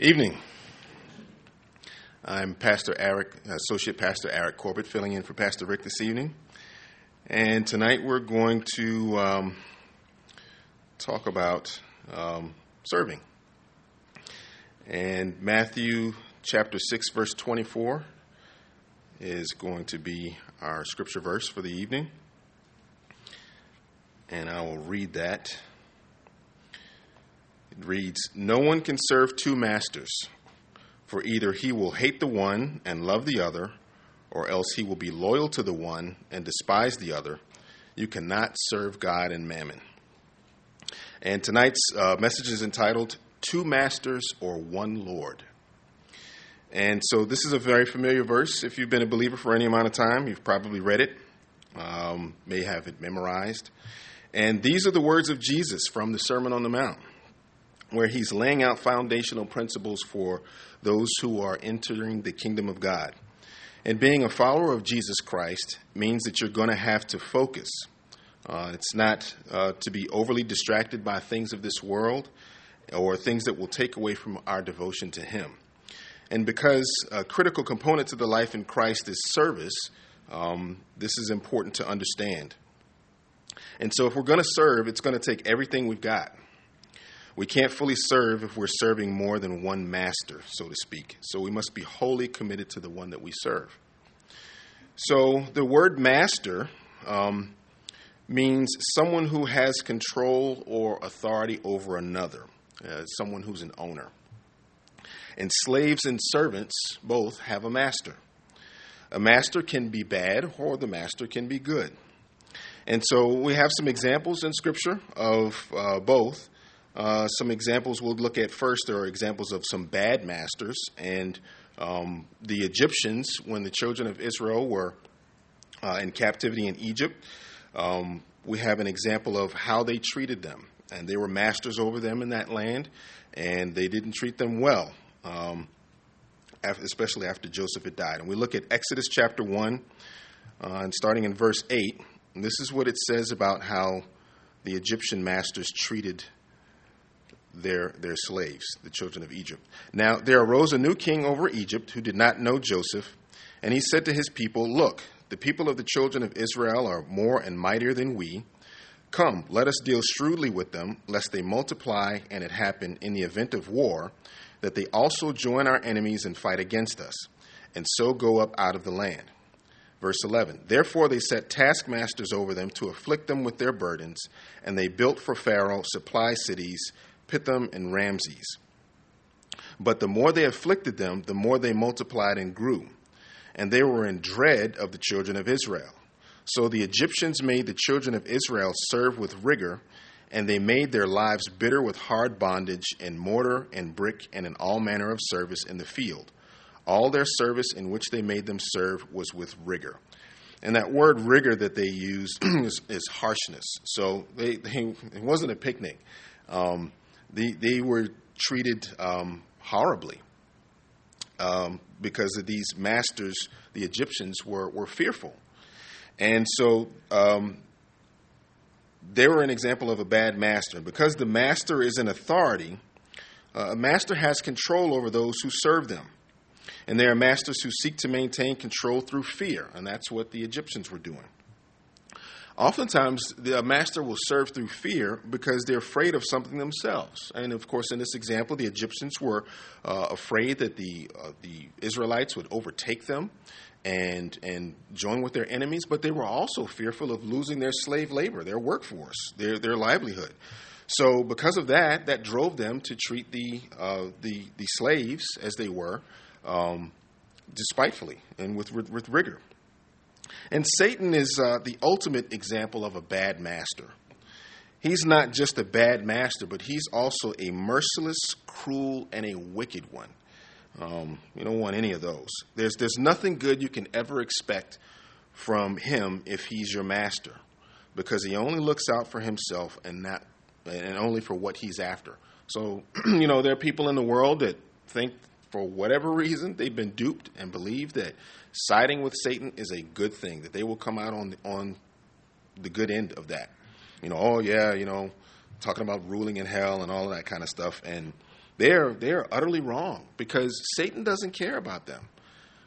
Evening. I'm Pastor Eric, Associate Pastor Eric Corbett, filling in for Pastor Rick this evening. And tonight we're going to um, talk about um, serving. And Matthew chapter 6, verse 24 is going to be our scripture verse for the evening. And I will read that. It reads No one can serve two masters, for either he will hate the one and love the other, or else he will be loyal to the one and despise the other. You cannot serve God and mammon. And tonight's uh, message is entitled Two Masters or One Lord. And so this is a very familiar verse. If you've been a believer for any amount of time, you've probably read it, um, may have it memorized. And these are the words of Jesus from the Sermon on the Mount where he's laying out foundational principles for those who are entering the kingdom of God. And being a follower of Jesus Christ means that you're going to have to focus. Uh, it's not uh, to be overly distracted by things of this world or things that will take away from our devotion to Him. And because a critical component to the life in Christ is service, um, this is important to understand. And so, if we're going to serve, it's going to take everything we've got. We can't fully serve if we're serving more than one master, so to speak. So we must be wholly committed to the one that we serve. So the word master um, means someone who has control or authority over another, uh, someone who's an owner. And slaves and servants both have a master. A master can be bad or the master can be good. And so we have some examples in Scripture of uh, both. Uh, some examples we'll look at first There are examples of some bad masters. And um, the Egyptians, when the children of Israel were uh, in captivity in Egypt, um, we have an example of how they treated them. And they were masters over them in that land, and they didn't treat them well, um, especially after Joseph had died. And we look at Exodus chapter 1, uh, and starting in verse 8. And this is what it says about how the Egyptian masters treated their, their slaves, the children of Egypt. Now there arose a new king over Egypt who did not know Joseph, and he said to his people, Look, the people of the children of Israel are more and mightier than we. Come, let us deal shrewdly with them, lest they multiply, and it happen in the event of war, that they also join our enemies and fight against us, and so go up out of the land. Verse 11 Therefore they set taskmasters over them to afflict them with their burdens, and they built for Pharaoh supply cities Pithom, and Ramses. But the more they afflicted them, the more they multiplied and grew, and they were in dread of the children of Israel. So the Egyptians made the children of Israel serve with rigor, and they made their lives bitter with hard bondage in mortar and brick and in all manner of service in the field. All their service in which they made them serve was with rigor. And that word rigor that they used is, is, harshness. So they, they, it wasn't a picnic. Um, they, they were treated um, horribly um, because of these masters, the Egyptians, were, were fearful. And so um, they were an example of a bad master. Because the master is an authority, uh, a master has control over those who serve them. And there are masters who seek to maintain control through fear, and that's what the Egyptians were doing. Oftentimes, the master will serve through fear because they're afraid of something themselves. And of course, in this example, the Egyptians were uh, afraid that the uh, the Israelites would overtake them and and join with their enemies, but they were also fearful of losing their slave labor, their workforce, their their livelihood. So, because of that, that drove them to treat the uh, the the slaves as they were, um, despitefully and with with rigor. And Satan is uh, the ultimate example of a bad master. He's not just a bad master, but he's also a merciless, cruel, and a wicked one. Um, you don't want any of those. There's, there's nothing good you can ever expect from him if he's your master, because he only looks out for himself and not and only for what he's after. So, you know, there are people in the world that think for whatever reason they've been duped and believe that siding with Satan is a good thing, that they will come out on the, on the good end of that. You know, oh yeah, you know, talking about ruling in hell and all of that kind of stuff. And they're they're utterly wrong because Satan doesn't care about them.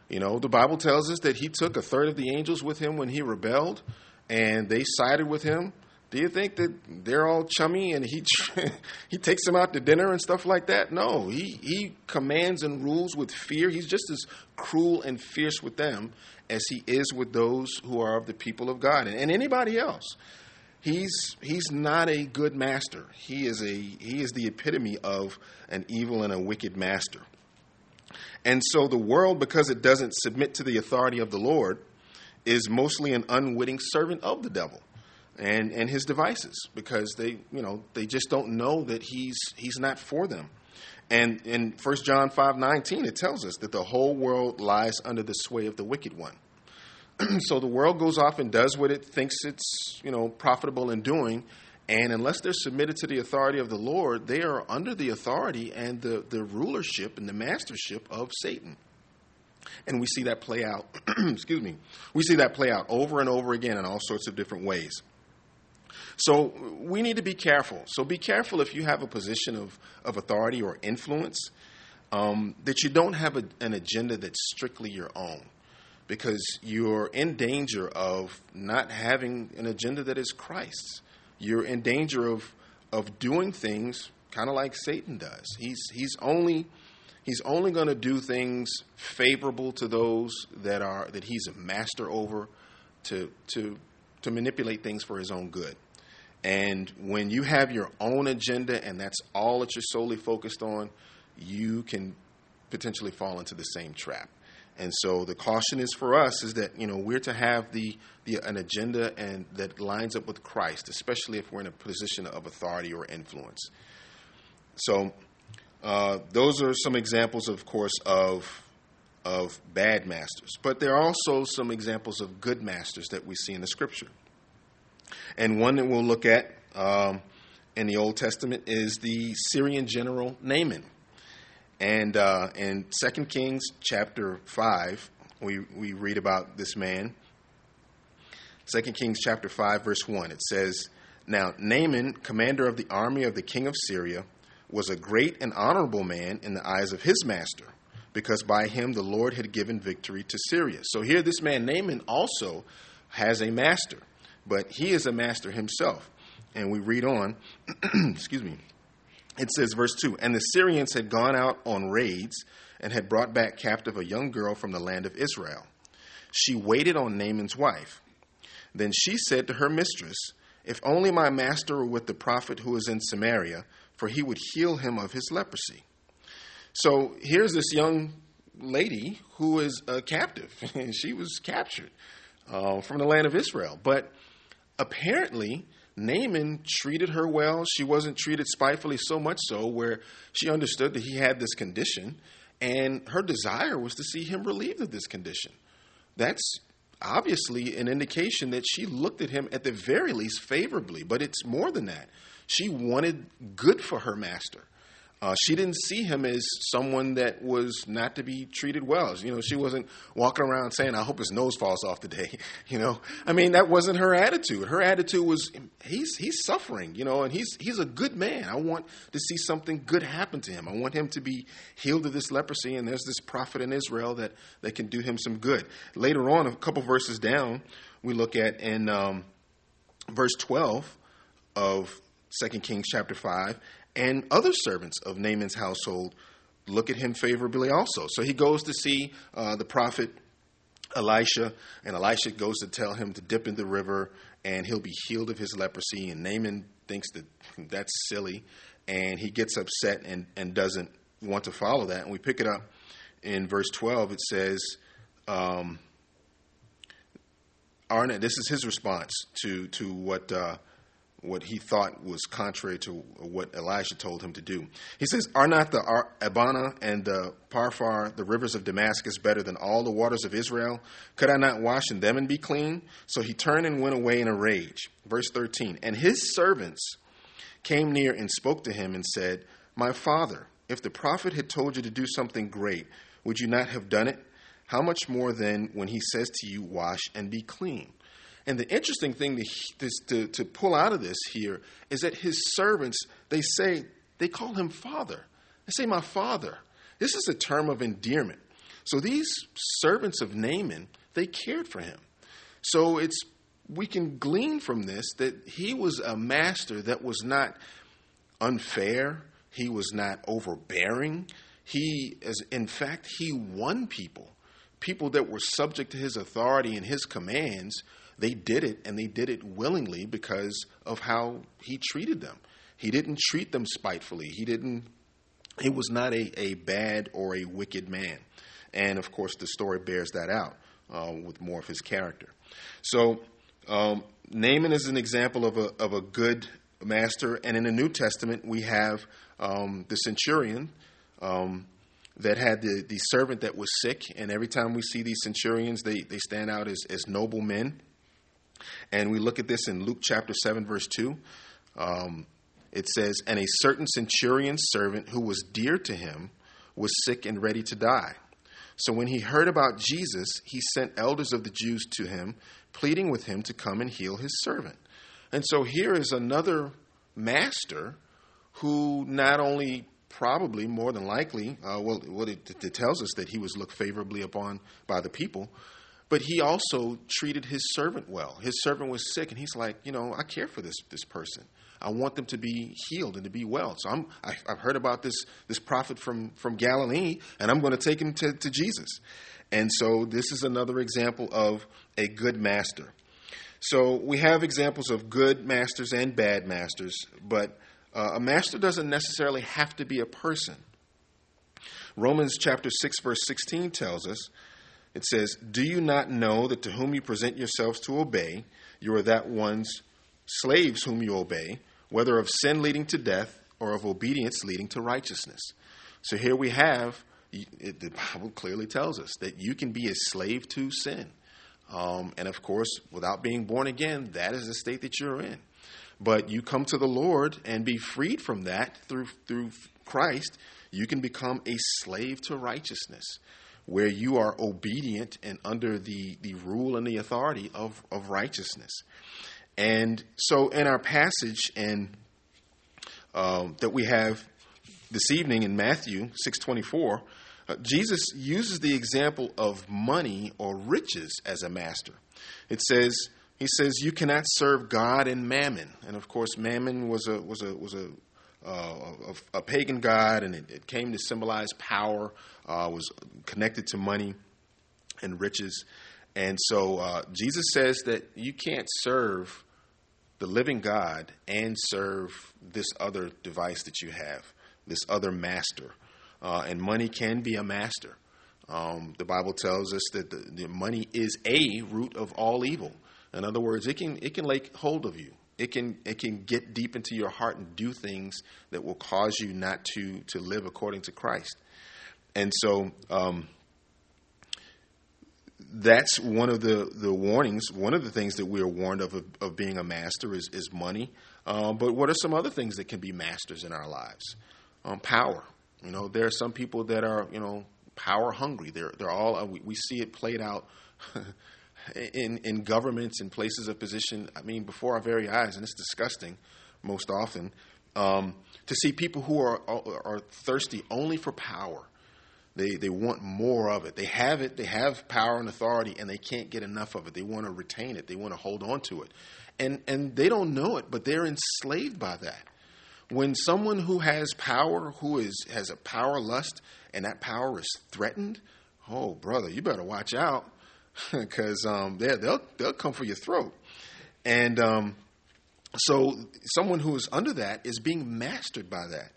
You know, the Bible tells us that he took a third of the angels with him when he rebelled, and they sided with him. Do you think that they're all chummy and he he takes them out to dinner and stuff like that? No, he he commands and rules with fear. He's just as cruel and fierce with them as he is with those who are of the people of God and, and anybody else. He's he's not a good master. He is a he is the epitome of an evil and a wicked master. And so the world, because it doesn't submit to the authority of the Lord, is mostly an unwitting servant of the devil and, and his devices because they, you know, they just don't know that he's, he's not for them. And in 1 John 5 19, it tells us that the whole world lies under the sway of the wicked one. so the world goes off and does what it thinks it's, you know, profitable in doing, and unless they're submitted to the authority of the Lord, they are under the authority and the, the rulership and the mastership of Satan. And we see that play out, excuse me, we see that play out over and over again in all sorts of different ways. So we need to be careful. So be careful if you have a position of, of authority or influence, um, that you don't have a, an agenda that's strictly your own. Because you're in danger of not having an agenda that is Christ's you're in danger of of doing things kind of like Satan does. He's he's only he's only going to do things favorable to those that are that he's a master over to to to manipulate things for his own good. And when you have your own agenda and that's all that you're solely focused on, you can potentially fall into the same trap. And so the caution is for us is that you know we're to have the, the an agenda and that lines up with Christ, especially if we're in a position of authority or influence. So uh, those are some examples, of course, of of bad masters, but there are also some examples of good masters that we see in the Scripture. And one that we'll look at um, in the Old Testament is the Syrian general Naaman. And uh, in 2 Kings chapter 5, we, we read about this man. 2 Kings chapter 5, verse 1, it says, Now Naaman, commander of the army of the king of Syria, was a great and honorable man in the eyes of his master, because by him the Lord had given victory to Syria. So here, this man Naaman also has a master, but he is a master himself. And we read on, excuse me, it says, verse 2 And the Syrians had gone out on raids and had brought back captive a young girl from the land of Israel. She waited on Naaman's wife. Then she said to her mistress, If only my master were with the prophet who is in Samaria, for he would heal him of his leprosy. So here's this young lady who is a captive, and she was captured uh, from the land of Israel. But apparently, Naaman treated her well. She wasn't treated spitefully, so much so where she understood that he had this condition, and her desire was to see him relieved of this condition. That's obviously an indication that she looked at him at the very least favorably, but it's more than that. She wanted good for her master. Uh, she didn't see him as someone that was not to be treated well. You know, she wasn't walking around saying, "I hope his nose falls off today." You know, I mean, that wasn't her attitude. Her attitude was, "He's he's suffering," you know, and he's he's a good man. I want to see something good happen to him. I want him to be healed of this leprosy. And there's this prophet in Israel that that can do him some good. Later on, a couple verses down, we look at in um, verse twelve of Second Kings chapter five and other servants of Naaman's household look at him favorably also. So he goes to see uh, the prophet Elisha, and Elisha goes to tell him to dip in the river and he'll be healed of his leprosy. And Naaman thinks that that's silly, and he gets upset and, and doesn't want to follow that. And we pick it up in verse 12. It says, um, Arna, this is his response to, to what uh, what he thought was contrary to what Elisha told him to do. He says, Are not the Abana and the Pharpar, the rivers of Damascus, better than all the waters of Israel? Could I not wash in them and be clean? So he turned and went away in a rage. Verse 13 And his servants came near and spoke to him and said, My father, if the prophet had told you to do something great, would you not have done it? How much more then when he says to you, Wash and be clean? And the interesting thing to, to, to pull out of this here is that his servants, they say, they call him father. They say, My father. This is a term of endearment. So these servants of Naaman, they cared for him. So it's we can glean from this that he was a master that was not unfair, he was not overbearing. He as in fact he won people. People that were subject to his authority and his commands, they did it and they did it willingly because of how he treated them. He didn't treat them spitefully. He didn't he was not a, a bad or a wicked man. And of course, the story bears that out uh, with more of his character. So, um, Naaman is an example of a, of a good master. And in the New Testament, we have um, the centurion um, that had the, the servant that was sick. And every time we see these centurions, they, they stand out as, as noble men. And we look at this in Luke chapter 7, verse 2. Um, it says, And a certain centurion's servant who was dear to him was sick and ready to die. So when he heard about Jesus, he sent elders of the Jews to him, pleading with him to come and heal his servant. And so here is another master who not only probably more than likely, uh, well, it, it, tells us that he was looked favorably upon by the people, but he also treated his servant well. His servant was sick, and he's like, you know, I care for this this person. I want them to be healed and to be well. So I'm, I, have heard about this, this prophet from, from Galilee, and I'm going to take him to, to Jesus. And so this is another example of a good master. So we have examples of good masters and bad masters, but uh, a master doesn't necessarily have to be a person. Romans chapter 6, verse 16 tells us it says, Do you not know that to whom you present yourselves to obey, you are that one's slaves whom you obey, whether of sin leading to death or of obedience leading to righteousness. So here we have, it, the Bible clearly tells us that you can be a slave to sin. Um, and of course, without being born again, that is the state that you're in. But you come to the Lord and be freed from that through, through Christ, you can become a slave to righteousness, where you are obedient and under the, the rule and the authority of, of righteousness. And so, in our passage and uh, that we have this evening in Matthew six twenty four, uh, Jesus uses the example of money or riches as a master. It says he says you cannot serve God and mammon, and of course, mammon was a was a was a uh, a, a, pagan god, and it, it, came to symbolize power. Uh, was connected to money and riches, and so uh, Jesus says that you can't serve the living God and serve this other device that you have, this other master. Uh, and money can be a master. Um, the Bible tells us that the, the, money is a root of all evil. In other words, it can it can lay hold of you. It can it can get deep into your heart and do things that will cause you not to to live according to Christ. And so um, that's one of the, the warnings. One of the things that we are warned of of, of being a master is, is money. Um, but what are some other things that can be masters in our lives? Um, power. You know, there are some people that are you know power hungry. They're they're all uh, we, we see it played out. in in governments and places of position, I mean, before our very eyes, and it's disgusting most often um, to see people who are are thirsty only for power, they, they want more of it. They have it, they have power and authority, and they can't get enough of it. They want to retain it, they want to hold on to it. And, and they don't know it, but they're enslaved by that. When someone who has power, who is, has a power lust, and that power is threatened, oh, brother, you better watch out because um, they'll, they'll come for your throat. And um, so someone who is under that is being mastered by that.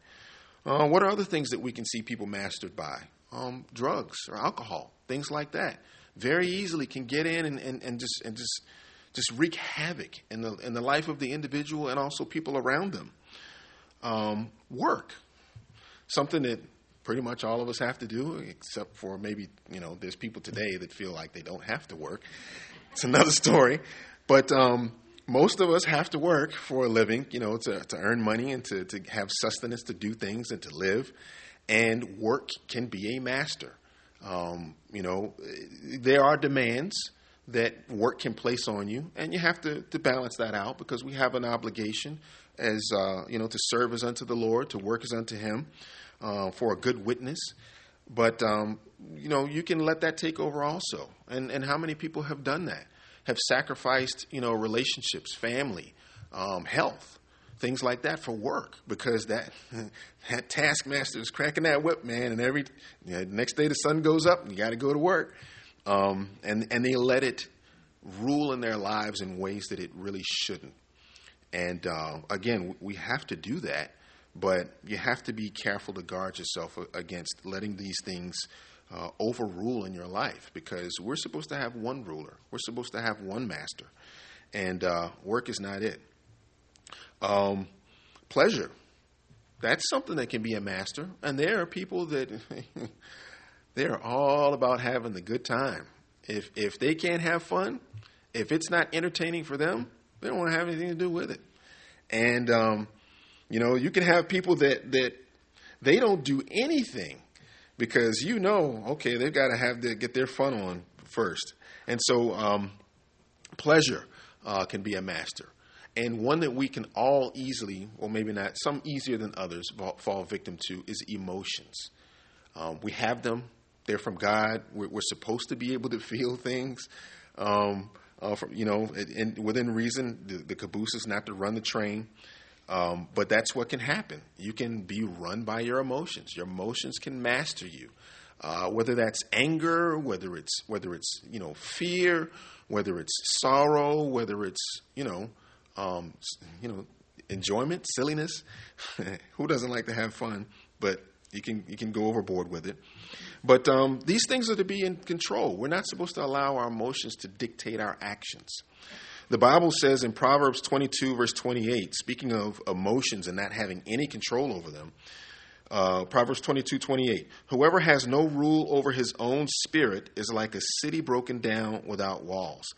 Uh, what are other things that we can see people mastered by? um, drugs or alcohol, things like that. Very easily can get in and, and, and just and just just wreak havoc in the in the life of the individual and also people around them. Um, work, something that pretty much all of us have to do, except for maybe you know there's people today that feel like they don't have to work. It's another story, but um, most of us have to work for a living, you know, to, to earn money and to, to have sustenance to do things and to live and work can be a master. Um, you know, there are demands that work can place on you, and you have to, to balance that out because we have an obligation as uh, you know to serve as unto the Lord, to work as unto Him. Uh, for a good witness. But um, you know, you can let that take over also. And and how many people have done that? Have sacrificed you know relationships, family, um, health, things like that for work because that that taskmaster is cracking that whip, man. And every you know, next day the sun goes up, and you got to go to work. Um, and and they let it rule in their lives in ways that it really shouldn't. And uh, again, we have to do that, but you have to be careful to guard yourself against letting these things uh, overrule in your life because we're supposed to have one ruler, we're supposed to have one master, and uh, work is not it. Um, pleasure. That's something that can be a master. And there are people that they're all about having the good time. If if they can't have fun, if it's not entertaining for them, they don't want to have anything to do with it. And um, you know, you can have people that that they don't do anything because you know, okay, they've got to have to get their fun on first. And so, um, pleasure uh, can be a master and one that we can all easily, or maybe not, some easier than others, fall victim to is emotions. Um, we have them; they're from God. We're, we're, supposed to be able to feel things. Um, uh, from, you know, and within reason, the, the, caboose is not to run the train. Um, but that's what can happen. You can be run by your emotions. Your emotions can master you. Uh, whether that's anger, whether it's whether it's you know fear, whether it's sorrow, whether it's you know um, you know, enjoyment, silliness. Who doesn't like to have fun? But you can you can go overboard with it. But um, these things are to be in control. We're not supposed to allow our emotions to dictate our actions. The Bible says in Proverbs 22, verse 28, speaking of emotions and not having any control over them, uh, Proverbs 22, 28, whoever has no rule over his own spirit is like a city broken down without walls.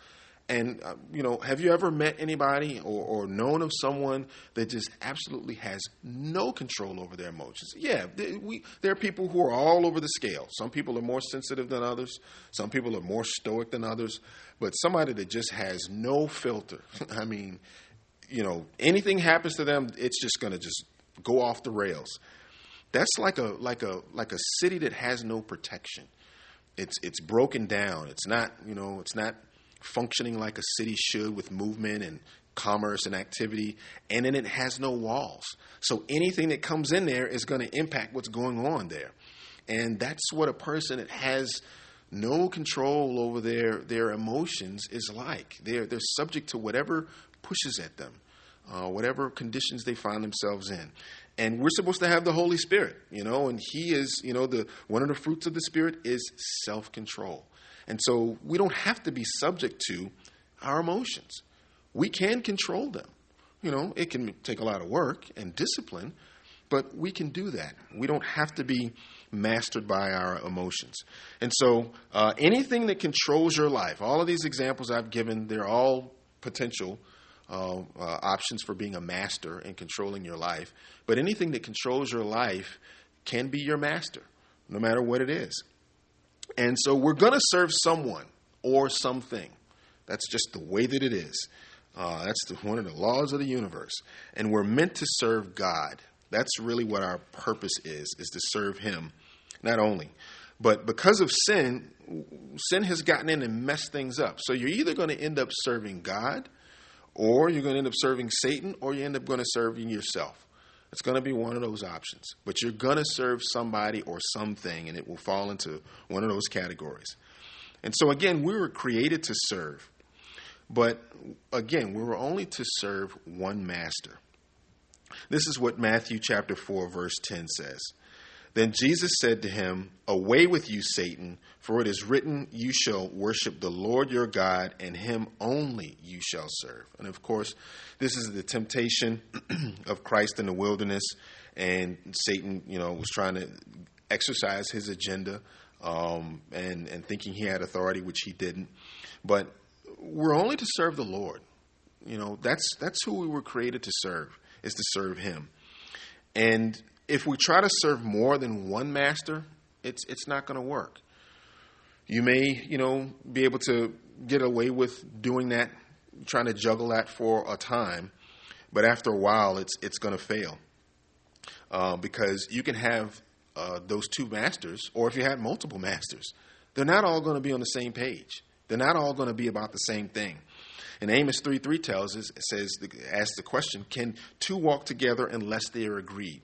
And, uh, you know, have you ever met anybody or, or, known of someone that just absolutely has no control over their emotions? Yeah, they, we, there are people who are all over the scale. Some people are more sensitive than others, some people are more stoic than others, but somebody that just has no filter. I mean, you know, anything happens to them, it's just going to just go off the rails. That's like a like a like a city that has no protection. It's it's broken down. It's not, you know, it's not functioning like a city should with movement and commerce and activity, and then it has no walls. So anything that comes in there is going to impact what's going on there. And that's what a person that has no control over their, their emotions is like. They're, they're subject to whatever pushes at them, uh, whatever conditions they find themselves in. And we're supposed to have the Holy Spirit, you know, and He is, you know, the one of the fruits of the Spirit is self control. And so we don't have to be subject to our emotions. We can control them. You know, it can take a lot of work and discipline, but we can do that. We don't have to be mastered by our emotions. And so uh, anything that controls your life, all of these examples I've given, they're all potential uh, uh, options for being a master and controlling your life. But anything that controls your life can be your master, no matter what it is. And so we're going to serve someone or something. That's just the way that it is. Uh, that's the, one of the laws of the universe. And we're meant to serve God. That's really what our purpose is, is to serve Him, not only. But because of sin, sin has gotten in and messed things up. So you're either going to end up serving God, or you're going to end up serving Satan, or you end up going to serving yourself. It's going to be one of those options. But you're going to serve somebody or something, and it will fall into one of those categories. And so, again, we were created to serve. But again, we were only to serve one master. This is what Matthew chapter 4, verse 10 says. Then Jesus said to him, Away with you, Satan, for it is written, You shall worship the Lord your God, and him only you shall serve. And of course, this is the temptation of Christ in the wilderness, and Satan, you know, was trying to exercise his agenda um, and, and thinking he had authority, which he didn't. But we're only to serve the Lord. You know, that's, that's who we were created to serve, is to serve him. And if we try to serve more than one master, it's it's not going to work. You may, you know, be able to get away with doing that, trying to juggle that for a time, but after a while, it's it's going to fail uh, because you can have uh, those two masters, or if you had multiple masters, they're not all going to be on the same page. They're not all going to be about the same thing. And Amos 3 3 tells us, says, asks the question, can two walk together unless they are agreed?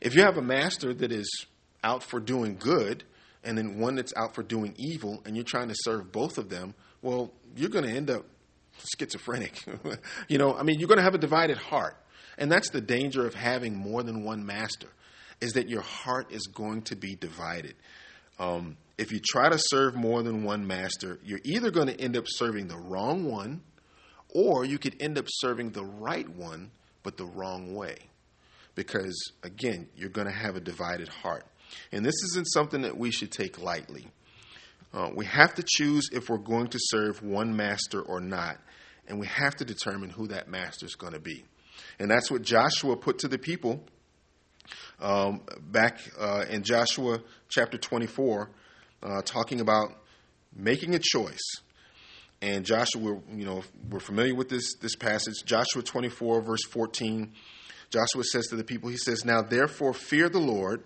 If you have a master that is out for doing good and then one that's out for doing evil and you're trying to serve both of them, well, you're going to end up schizophrenic. you know, I mean, you're going to have a divided heart. And that's the danger of having more than one master, is that your heart is going to be divided. Um, if you try to serve more than one master, you're either going to end up serving the wrong one, or you could end up serving the right one, but the wrong way. Because, again, you're going to have a divided heart. And this isn't something that we should take lightly. Uh, we have to choose if we're going to serve one master or not, and we have to determine who that master is going to be. And that's what Joshua put to the people um, back uh, in Joshua chapter 24, uh, talking about making a choice. And Joshua, you know, we're familiar with this, this passage. Joshua 24, verse 14. Joshua says to the people, he says, Now therefore fear the Lord,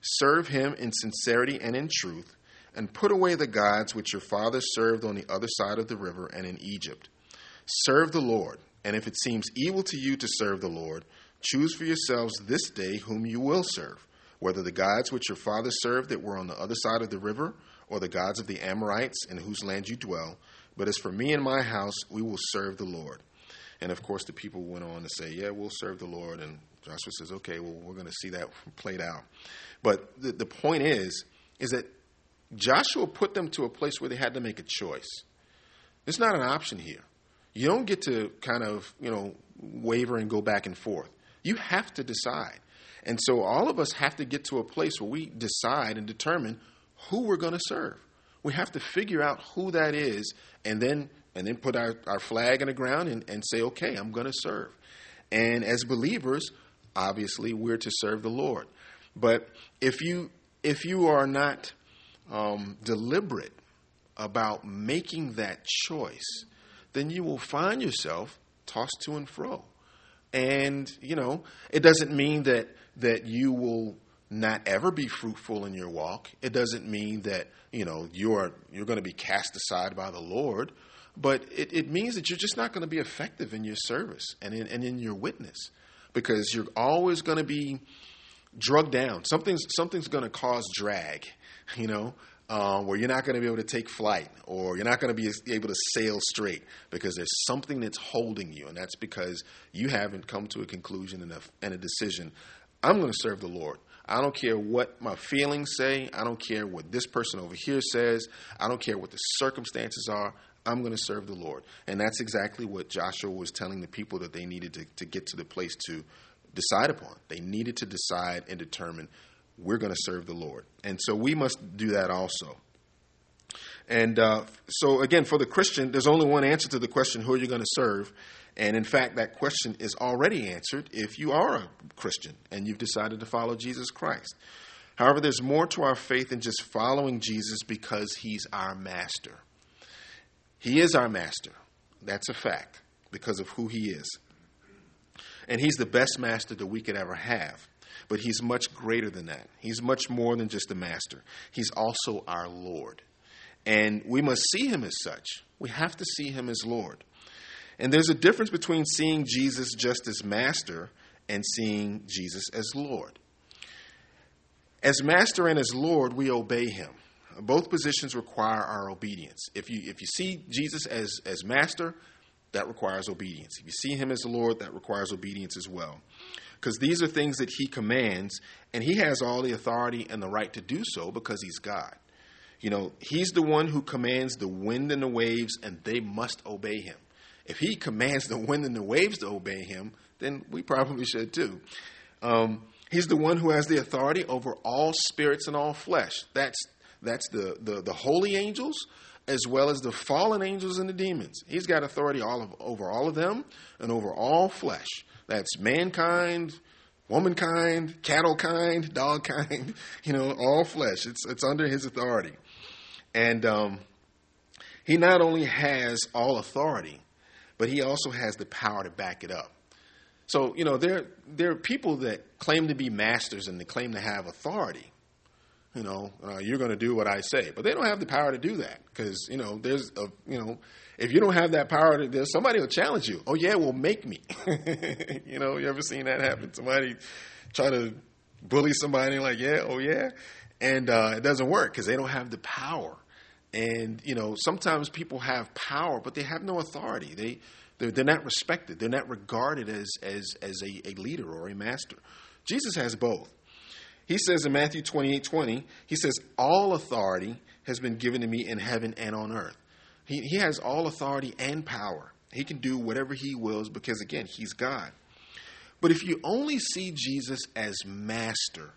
serve him in sincerity and in truth, and put away the gods which your fathers served on the other side of the river and in Egypt. Serve the Lord, and if it seems evil to you to serve the Lord, choose for yourselves this day whom you will serve, whether the gods which your fathers served that were on the other side of the river, or the gods of the Amorites in whose land you dwell. But as for me and my house, we will serve the Lord. And of course, the people went on to say, Yeah, we'll serve the Lord. And Joshua says, Okay, well, we're going to see that played out. But the, the point is, is that Joshua put them to a place where they had to make a choice. It's not an option here. You don't get to kind of, you know, waver and go back and forth. You have to decide. And so all of us have to get to a place where we decide and determine who we're going to serve. We have to figure out who that is and then and then put our, our flag in the ground and, and say, okay, I'm going to serve. And as believers, obviously, we're to serve the Lord. But if you if you are not um, deliberate about making that choice, then you will find yourself tossed to and fro. And you know, it doesn't mean that that you will not ever be fruitful in your walk. It doesn't mean that you know you're you're going to be cast aside by the Lord, but it, it means that you're just not going to be effective in your service and in, and in your witness because you're always going to be drugged down. Something's something's going to cause drag, you know, uh, where you're not going to be able to take flight or you're not going to be able to sail straight because there's something that's holding you, and that's because you haven't come to a conclusion and a, and a decision. I'm going to serve the Lord. I don't care what my feelings say. I don't care what this person over here says. I don't care what the circumstances are. I'm going to serve the Lord. And that's exactly what Joshua was telling the people that they needed to, to get to the place to decide upon. They needed to decide and determine we're going to serve the Lord. And so we must do that also. And uh, so, again, for the Christian, there's only one answer to the question who are you going to serve? And in fact, that question is already answered if you are a Christian and you've decided to follow Jesus Christ. However, there's more to our faith than just following Jesus because he's our master. He is our master. That's a fact because of who he is. And he's the best master that we could ever have. But he's much greater than that. He's much more than just a master. He's also our Lord. And we must see him as such. We have to see him as Lord. And there's a difference between seeing Jesus just as master and seeing Jesus as Lord. As master and as Lord, we obey him. Both positions require our obedience. If you, if you see Jesus as, as master, that requires obedience. If you see him as the Lord, that requires obedience as well. Because these are things that he commands, and he has all the authority and the right to do so because he's God. You know, he's the one who commands the wind and the waves, and they must obey him. If he commands the wind and the waves to obey him, then we probably should too. Um, he's the one who has the authority over all spirits and all flesh. That's that's the, the, the holy angels, as well as the fallen angels and the demons. He's got authority all of, over all of them and over all flesh. That's mankind, womankind, cattle kind, dog kind, you know, all flesh. It's, it's under his authority. And um, he not only has all authority, but he also has the power to back it up. So, you know, there, there are people that claim to be masters and they claim to have authority, you know, uh, you're going to do what I say. But they don't have the power to do that because, you know, there's a, you know, if you don't have that power, to, there's somebody will challenge you. Oh yeah, well, make me. you know, you ever seen that happen? Somebody try to bully somebody like, yeah, oh yeah, and uh, it doesn't work because they don't have the power. And you know, sometimes people have power, but they have no authority. They they're, they're not respected. They're not regarded as as as a, a leader or a master. Jesus has both. He says in Matthew 28 20, he says, All authority has been given to me in heaven and on earth. He, he has all authority and power. He can do whatever he wills because, again, he's God. But if you only see Jesus as master,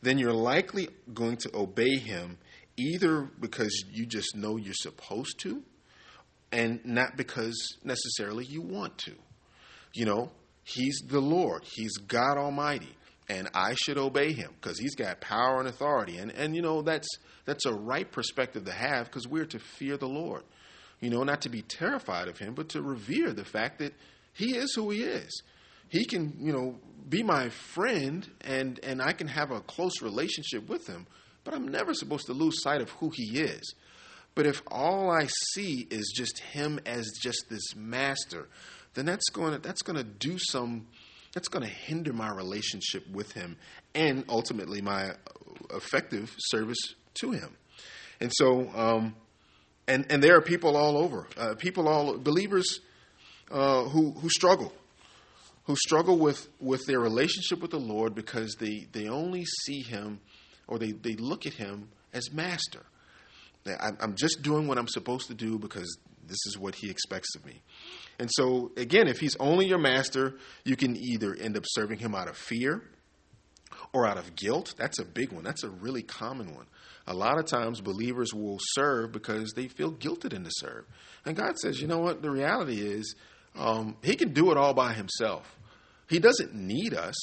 then you're likely going to obey him either because you just know you're supposed to and not because necessarily you want to. You know, he's the Lord, he's God Almighty and I should obey him because he's got power and authority. And and you know that's that's a right perspective to have because we're to fear the Lord. You know, not to be terrified of him, but to revere the fact that he is who he is. He can, you know, be my friend and and I can have a close relationship with him, but I'm never supposed to lose sight of who he is. But if all I see is just him as just this master, then that's going to that's going to do some that's going to hinder my relationship with him and ultimately my effective service to him. And so, um, and and there are people all over, uh, people all believers uh, who who struggle, who struggle with with their relationship with the Lord because they they only see Him, or they they look at Him as Master. I'm just doing what I'm supposed to do because this is what He expects of me. And so, again, if he's only your master, you can either end up serving him out of fear or out of guilt. That's a big one. That's a really common one. A lot of times, believers will serve because they feel guilted into serve. And God says, you know what? The reality is, um, He can do it all by Himself. He doesn't need us.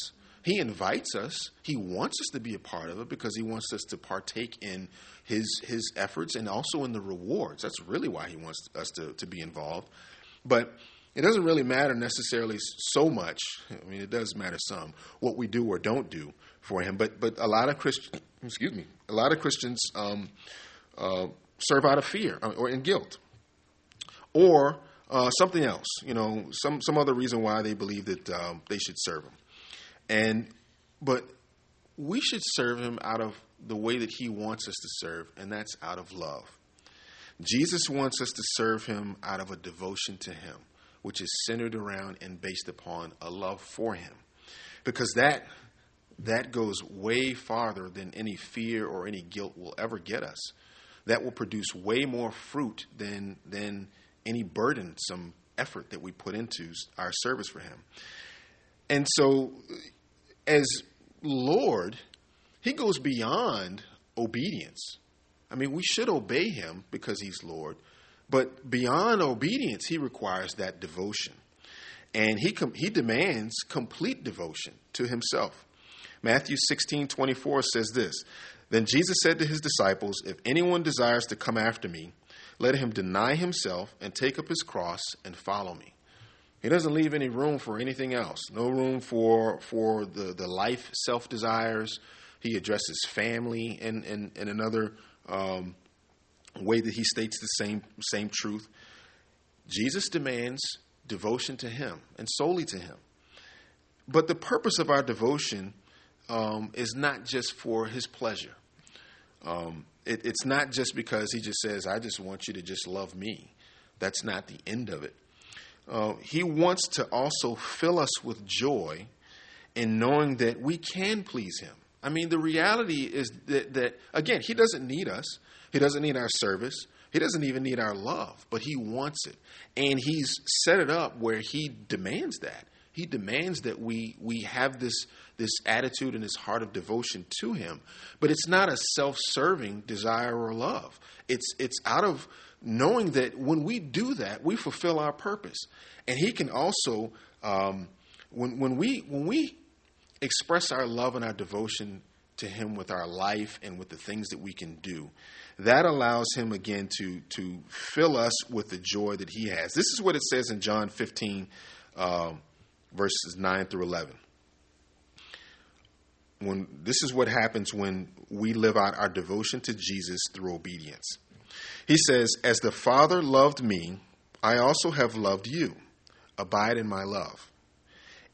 He invites us. He wants us to be a part of it because He wants us to partake in His His efforts and also in the rewards. That's really why He wants us to, to be involved. But it doesn't really matter necessarily so much. I mean, it does matter some what we do or don't do for him. But but a lot of Christians, excuse me, a lot of Christians um, uh, serve out of fear uh, or in guilt, or uh, something else. You know, some some other reason why they believe that um, they should serve him. And but we should serve him out of the way that he wants us to serve, and that's out of love. Jesus wants us to serve him out of a devotion to him, which is centered around and based upon a love for him. Because that that goes way farther than any fear or any guilt will ever get us. That will produce way more fruit than than any burdensome effort that we put into our service for him. And so as Lord, he goes beyond obedience. I mean, we should obey him because he's Lord, but beyond obedience, he requires that devotion. And he, com- he demands complete devotion to himself. Matthew 16 24 says this Then Jesus said to his disciples, If anyone desires to come after me, let him deny himself and take up his cross and follow me. He doesn't leave any room for anything else, no room for, for the, the life self desires. He addresses family in, in, in another um, way that he states the same same truth. Jesus demands devotion to him and solely to him. But the purpose of our devotion um, is not just for his pleasure. Um, it, it's not just because he just says, I just want you to just love me. That's not the end of it. Uh, he wants to also fill us with joy in knowing that we can please him. I mean, the reality is that, that, again, He doesn't need us. He doesn't need our service. He doesn't even need our love, but He wants it. And He's set it up where He demands that. He demands that we, we have this, this attitude and this heart of devotion to Him. But it's not a self serving desire or love. It's, it's out of knowing that when we do that, we fulfill our purpose. And He can also, um, when, when, we, when we express our love and our devotion to Him with our life and with the things that we can do, that allows Him again to, to fill us with the joy that He has. This is what it says in John 15, uh, verses 9 through 11. When, this is what happens when, we live out our devotion to Jesus through obedience. He says, As the Father loved me, I also have loved you. Abide in my love.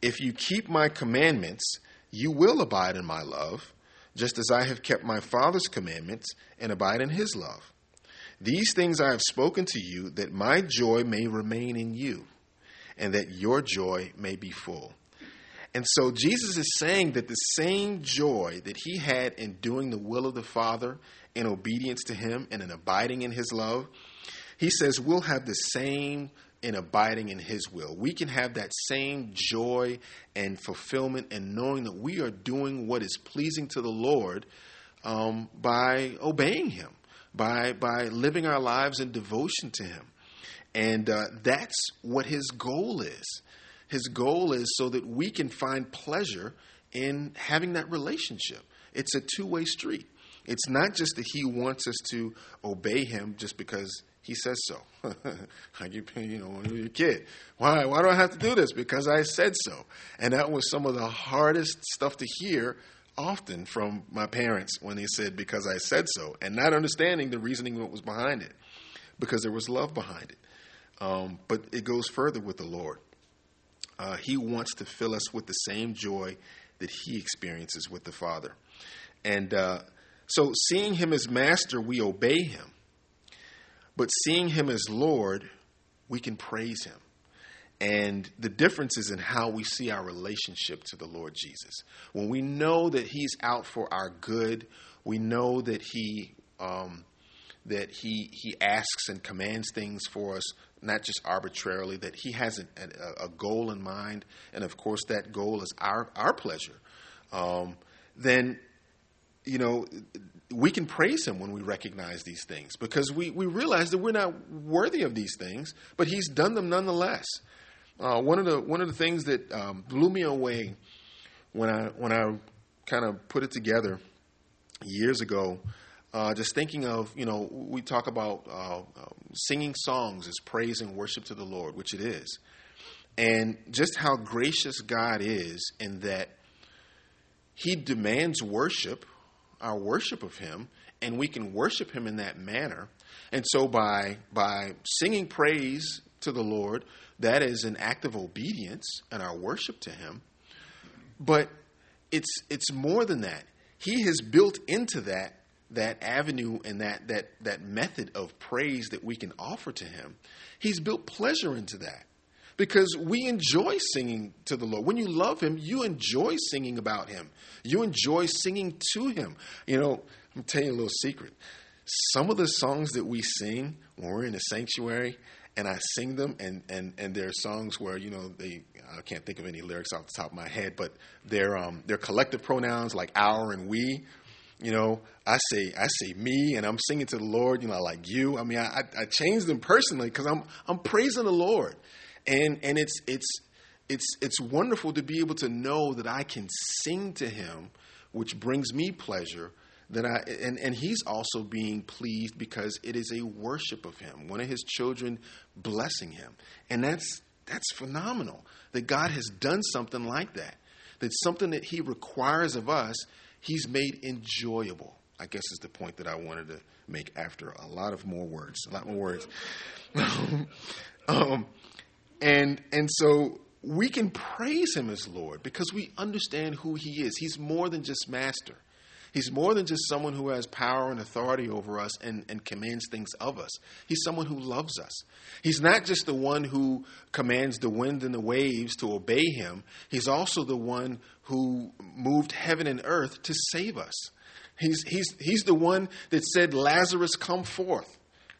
If you keep my commandments, you will abide in my love, just as I have kept my Father's commandments and abide in his love. These things I have spoken to you, that my joy may remain in you, and that your joy may be full. And so Jesus is saying that the same joy that he had in doing the will of the Father in obedience to him and in abiding in his love, he says we'll have the same in abiding in his will. We can have that same joy and fulfillment and knowing that we are doing what is pleasing to the Lord um, by obeying him, by, by living our lives in devotion to him. And uh, that's what his goal is. His goal is so that we can find pleasure in having that relationship. It's a two way street. It's not just that he wants us to obey him just because he says so. like you, you know, when you're a kid, why? Why do I have to do this? Because I said so. And that was some of the hardest stuff to hear, often from my parents when they said because I said so, and not understanding the reasoning that was behind it, because there was love behind it. Um, but it goes further with the Lord. Uh, he wants to fill us with the same joy that He experiences with the Father, and uh, so seeing Him as Master, we obey Him but seeing him as Lord, we can praise him. And the difference is in how we see our relationship to the Lord Jesus. When we know that He's out for our good, we know that He um, that He He asks and commands things for us, not just arbitrarily. That He has a, a goal in mind, and of course, that goal is our our pleasure. Um, then, you know, we can praise him when we recognize these things because we, we realize that we're not worthy of these things, but he's done them nonetheless. Uh, one of the one of the things that um, blew me away when I when I kind of put it together years ago, uh, just thinking of you know we talk about uh, um, singing songs as praise and worship to the Lord, which it is, and just how gracious God is in that He demands worship our worship of Him, and we can worship Him in that manner. And so, by by singing praise to the Lord, that is an act of obedience and our worship to Him. But it's it's more than that. He has built into that that avenue and that that that method of praise that we can offer to Him. He's built pleasure into that because we enjoy singing to the Lord. When you love Him, you enjoy singing about Him. You enjoy singing to Him. You know, I'm telling you a little secret. Some of the songs that we sing when we're in the sanctuary, and I sing them, and and and there are songs where you know they I can't think of any lyrics off the top of my head, but they're um they're collective pronouns like our and we. You know, I say I say me, and I'm singing to the Lord. You know, like you. I mean, I I change them personally because I'm I'm praising the Lord and and it's it's it's it's wonderful to be able to know that I can sing to him, which brings me pleasure. That I and, and he's also being pleased because it is a worship of him, one of his children blessing him. And that's that's phenomenal that God has done something like that. That something that he requires of us, he's made enjoyable. I guess is the point that I wanted to make after a lot of more words, a lot more words. um, and and so we can praise him as Lord because we understand who he is. He's more than just master. He's more than just someone who has power and authority over us and, and commands things of us. He's someone who loves us. He's not just the one who commands the wind and the waves to obey him, he's also the one who moved heaven and earth to save us. He's, he's, he's the one that said, Lazarus, come forth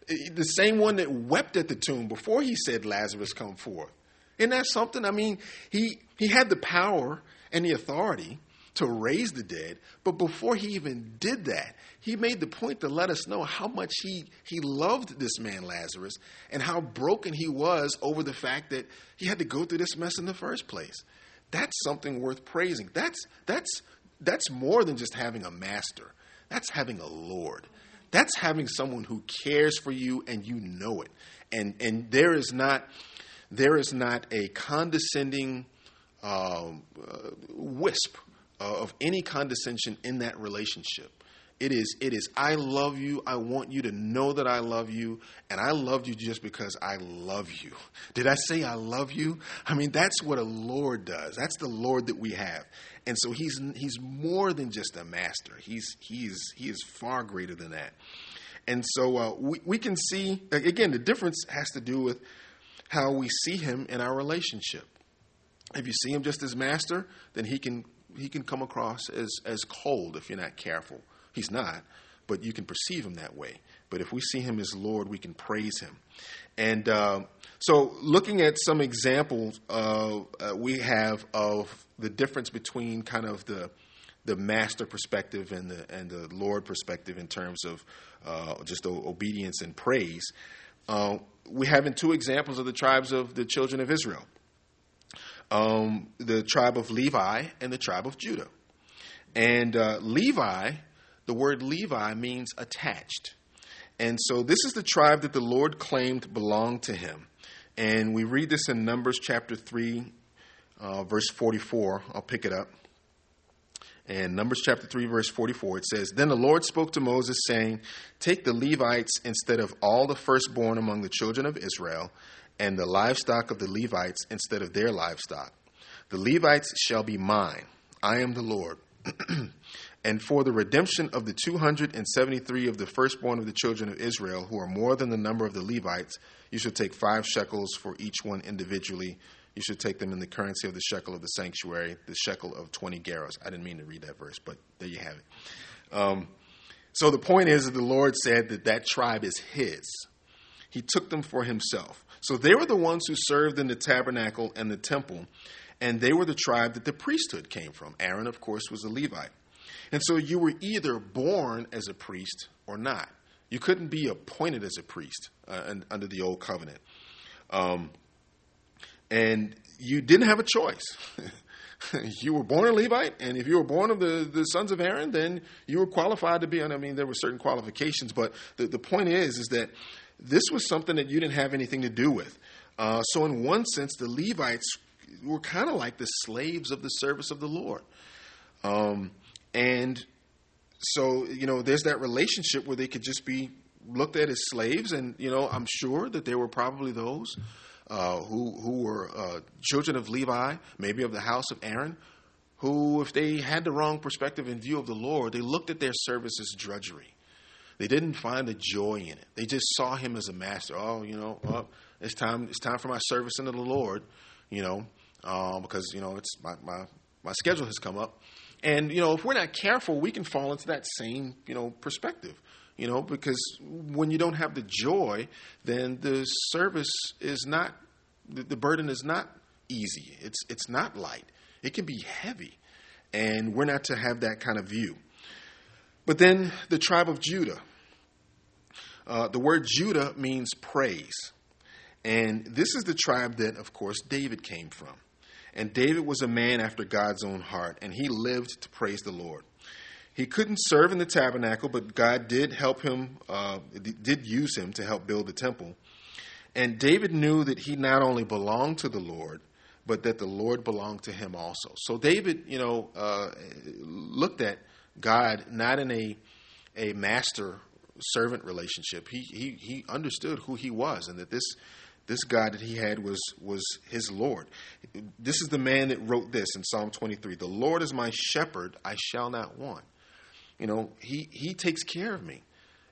the same one that wept at the tomb before he said, Lazarus, come forth. Isn't that something? I mean, he, he had the power and the authority to raise the dead, but before he even did that, he made the point to let us know how much he, he loved this man, Lazarus, and how broken he was over the fact that he had to go through this mess in the first place. That's something worth praising. That's, that's, that's more than just having a master, that's having a Lord. That's having someone who cares for you and you know it. And and there is not there is not a condescending um, uh, wisp of any condescension in that relationship. It is, it is, I love you. I want you to know that I love you. And I loved you just because I love you. Did I say I love you? I mean, that's what a Lord does. That's the Lord that we have. And so he's, he's more than just a master. He's, he's, he is far greater than that. And so uh, we, we can see, again, the difference has to do with how we see him in our relationship. If you see him just as master, then he can he can come across as as cold if you're not careful. He's not, but you can perceive him that way. But if we see him as Lord, we can praise him. And uh, so, looking at some examples uh, uh, we have of the difference between kind of the the master perspective and the and the Lord perspective in terms of uh, just obedience and praise. Uh, we have in two examples of the tribes of the children of Israel um, the tribe of Levi and the tribe of Judah. And uh, Levi, the word Levi means attached. And so this is the tribe that the Lord claimed belonged to him. And we read this in Numbers chapter 3, uh, verse 44. I'll pick it up. And Numbers chapter 3, verse 44, it says, Then the Lord spoke to Moses, saying, Take the Levites instead of all the firstborn among the children of Israel, and the livestock of the Levites instead of their livestock. The Levites shall be mine. I am the Lord. and for the redemption of the 273 of the firstborn of the children of Israel, who are more than the number of the Levites, you shall take five shekels for each one individually you should take them in the currency of the shekel of the sanctuary, the shekel of 20 gerahs. I didn't mean to read that verse, but there you have it. Um, so the point is that the Lord said that that tribe is his. He took them for himself. So they were the ones who served in the tabernacle and the temple, and they were the tribe that the priesthood came from. Aaron, of course, was a Levite. And so you were either born as a priest or not. You couldn't be appointed as a priest uh, under the old covenant. Um, and you didn't have a choice. you were born a Levite, and if you were born of the, the sons of Aaron, then you were qualified to be on. I mean, there were certain qualifications, but the, the point is, is that this was something that you didn't have anything to do with. Uh, so, in one sense, the Levites were kind of like the slaves of the service of the Lord. Um, and so, you know, there's that relationship where they could just be looked at as slaves, and, you know, I'm sure that there were probably those uh, who, who were uh, children of Levi, maybe of the house of Aaron, who, if they had the wrong perspective in view of the Lord, they looked at their service as drudgery. They didn't find the joy in it. They just saw him as a master. Oh, you know, well, it's time. It's time for my service unto the Lord. You know, uh, because you know it's my, my my schedule has come up, and you know if we're not careful, we can fall into that same you know perspective you know, because when you don't have the joy, then the service is not, the burden is not easy. It's, it's not light. It can be heavy. And we're not to have that kind of view. But then the tribe of Judah. Uh, the word Judah means praise. And this is the tribe that, of course, David came from. And David was a man after God's own heart, and he lived to praise the Lord. He couldn't serve in the tabernacle, but God did help him, uh, did use him to help build the temple. And David knew that he not only belonged to the Lord, but that the Lord belonged to him also. So David, you know, uh, looked at God not in a a master servant relationship. He, he he understood who he was, and that this this God that he had was was his Lord. This is the man that wrote this in Psalm 23. The Lord is my shepherd; I shall not want. You know, he, he takes care of me.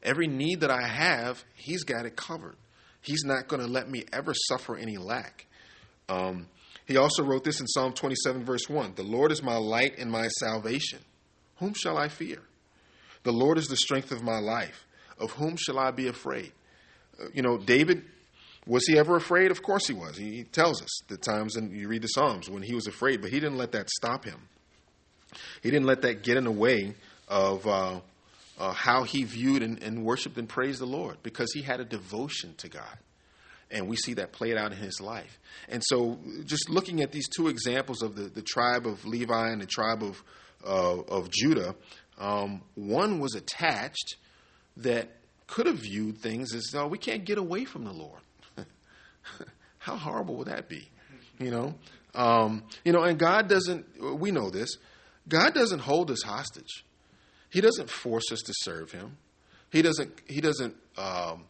Every need that I have, he's got it covered. He's not going to let me ever suffer any lack. Um, he also wrote this in Psalm 27, verse 1 The Lord is my light and my salvation. Whom shall I fear? The Lord is the strength of my life. Of whom shall I be afraid? Uh, you know, David, was he ever afraid? Of course he was. He tells us the times, and you read the Psalms, when he was afraid, but he didn't let that stop him. He didn't let that get in the way of uh, uh, how he viewed and, and worshiped and praised the Lord because he had a devotion to God. And we see that played out in his life. And so, just looking at these two examples of the, the tribe of Levi and the tribe of, uh, of Judah, um, one was attached that could have viewed things as, oh, we can't get away from the Lord. How horrible would that be? You know? Um, you know, and God doesn't, we know this, God doesn't hold us hostage. He doesn't force us to serve Him. He doesn't. He doesn't. Um,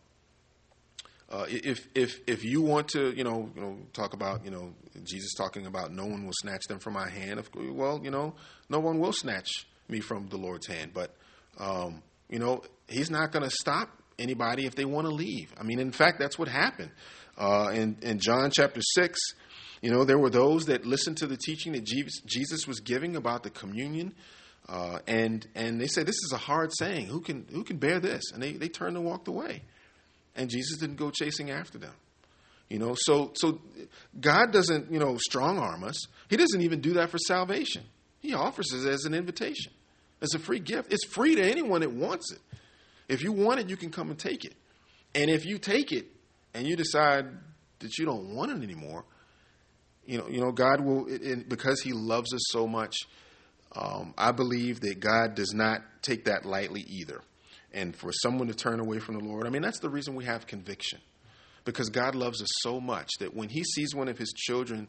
uh, if if if you want to, you know, you know, talk about, you know, Jesus talking about no one will snatch them from my hand. Well, you know, no one will snatch me from the Lord's hand. But um, you know, He's not going to stop anybody if they want to leave. I mean, in fact, that's what happened uh, in in John chapter six. You know, there were those that listened to the teaching that Jesus was giving about the communion. Uh, and and they said this is a hard saying. Who can who can bear this? And they, they turned and walked away and Jesus didn't go chasing after them. You know, so so God doesn't, you know, strong arm us. He doesn't even do that for salvation. He offers it as an invitation, as a free gift. It's free to anyone that wants it. If you want it, you can come and take it. And if you take it and you decide that you don't want it anymore, you know, you know, God will, it, because He loves us so much. Um, I believe that God does not take that lightly either and for someone to turn away from the Lord. I mean, that's the reason we have conviction. Because God loves us so much that when He sees one of His children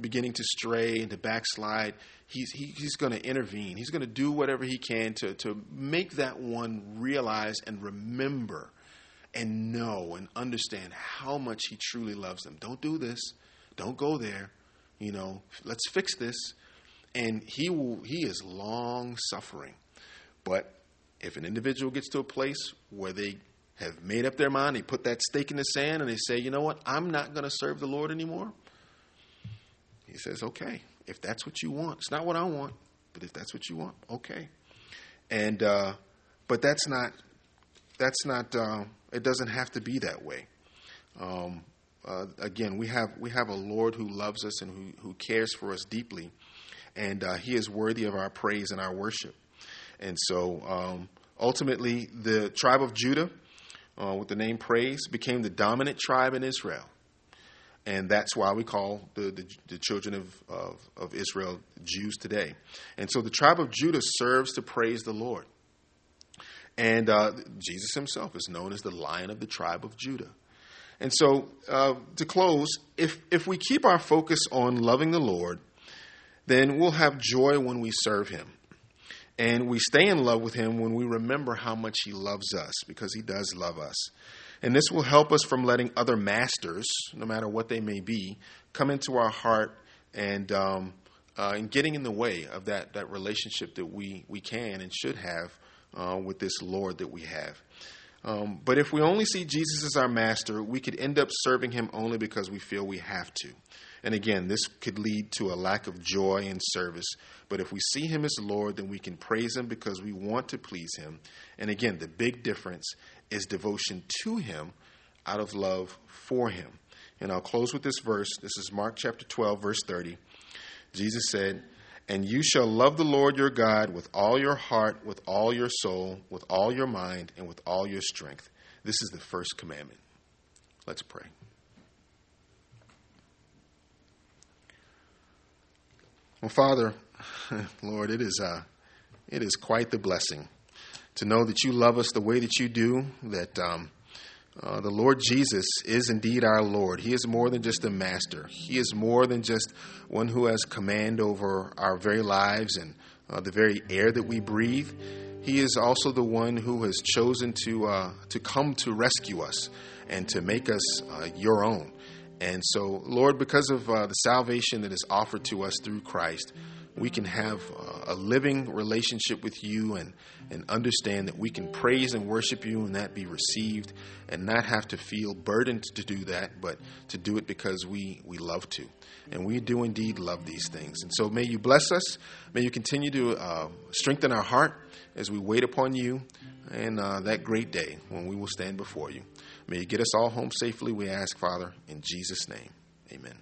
beginning to stray and to backslide, He's, he, he's going to intervene. He's going to do whatever He can to, to make that one realize and remember and know and understand how much He truly loves them. Don't do this. Don't go there. You know, let's fix this. And He will, He is long suffering. But if an individual gets to a place where they have made up their mind, they put that stake in the sand, and they say, you know what, I'm not going to serve the Lord anymore, he says, okay, if that's what you want, it's not what I want, but if that's what you want, okay. And, uh, but that's not, that's not, uh, it doesn't have to be that way. Um, uh, again, we have, we have a Lord who loves us and who, who cares for us deeply, and uh, he is worthy of our praise and our worship. And so um, ultimately, the tribe of Judah, uh, with the name Praise, became the dominant tribe in Israel. And that's why we call the, the, the children of, of, of Israel Jews today. And so the tribe of Judah serves to praise the Lord. And uh, Jesus himself is known as the lion of the tribe of Judah. And so, uh, to close, if, if we keep our focus on loving the Lord, then we'll have joy when we serve him. And we stay in love with Him when we remember how much He loves us, because He does love us. And this will help us from letting other masters, no matter what they may be, come into our heart and, um, uh, and getting in the way of that, that relationship that we, we can and should have uh, with this Lord that we have. Um, but if we only see Jesus as our master, we could end up serving him only because we feel we have to. And again, this could lead to a lack of joy in service. But if we see Him as Lord, then we can praise Him because we want to please Him. And again, the big difference is devotion to Him out of love for Him. And I'll close with this verse. This is Mark chapter 12, verse 30. Jesus said, And you shall love the Lord your God with all your heart, with all your soul, with all your mind, and with all your strength. This is the first commandment. Let's pray. Well, Father, Lord, it is, uh, it is quite the blessing to know that you love us the way that you do, that um, uh, the Lord Jesus is indeed our Lord. He is more than just a master, He is more than just one who has command over our very lives and uh, the very air that we breathe. He is also the one who has chosen to, uh, to come to rescue us and to make us uh, your own. And so, Lord, because of uh, the salvation that is offered to us through Christ, we can have uh, a living relationship with you and, and understand that we can praise and worship you and that be received and not have to feel burdened to do that, but to do it because we, we love to. And we do indeed love these things. And so may you bless us. May you continue to uh, strengthen our heart as we wait upon you and uh, that great day when we will stand before you. May you get us all home safely, we ask, Father, in Jesus' name. Amen.